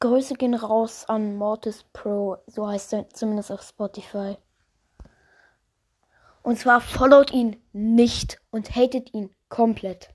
Grüße gehen raus an Mortis Pro, so heißt er zumindest auf Spotify. Und zwar followt ihn nicht und hatet ihn komplett.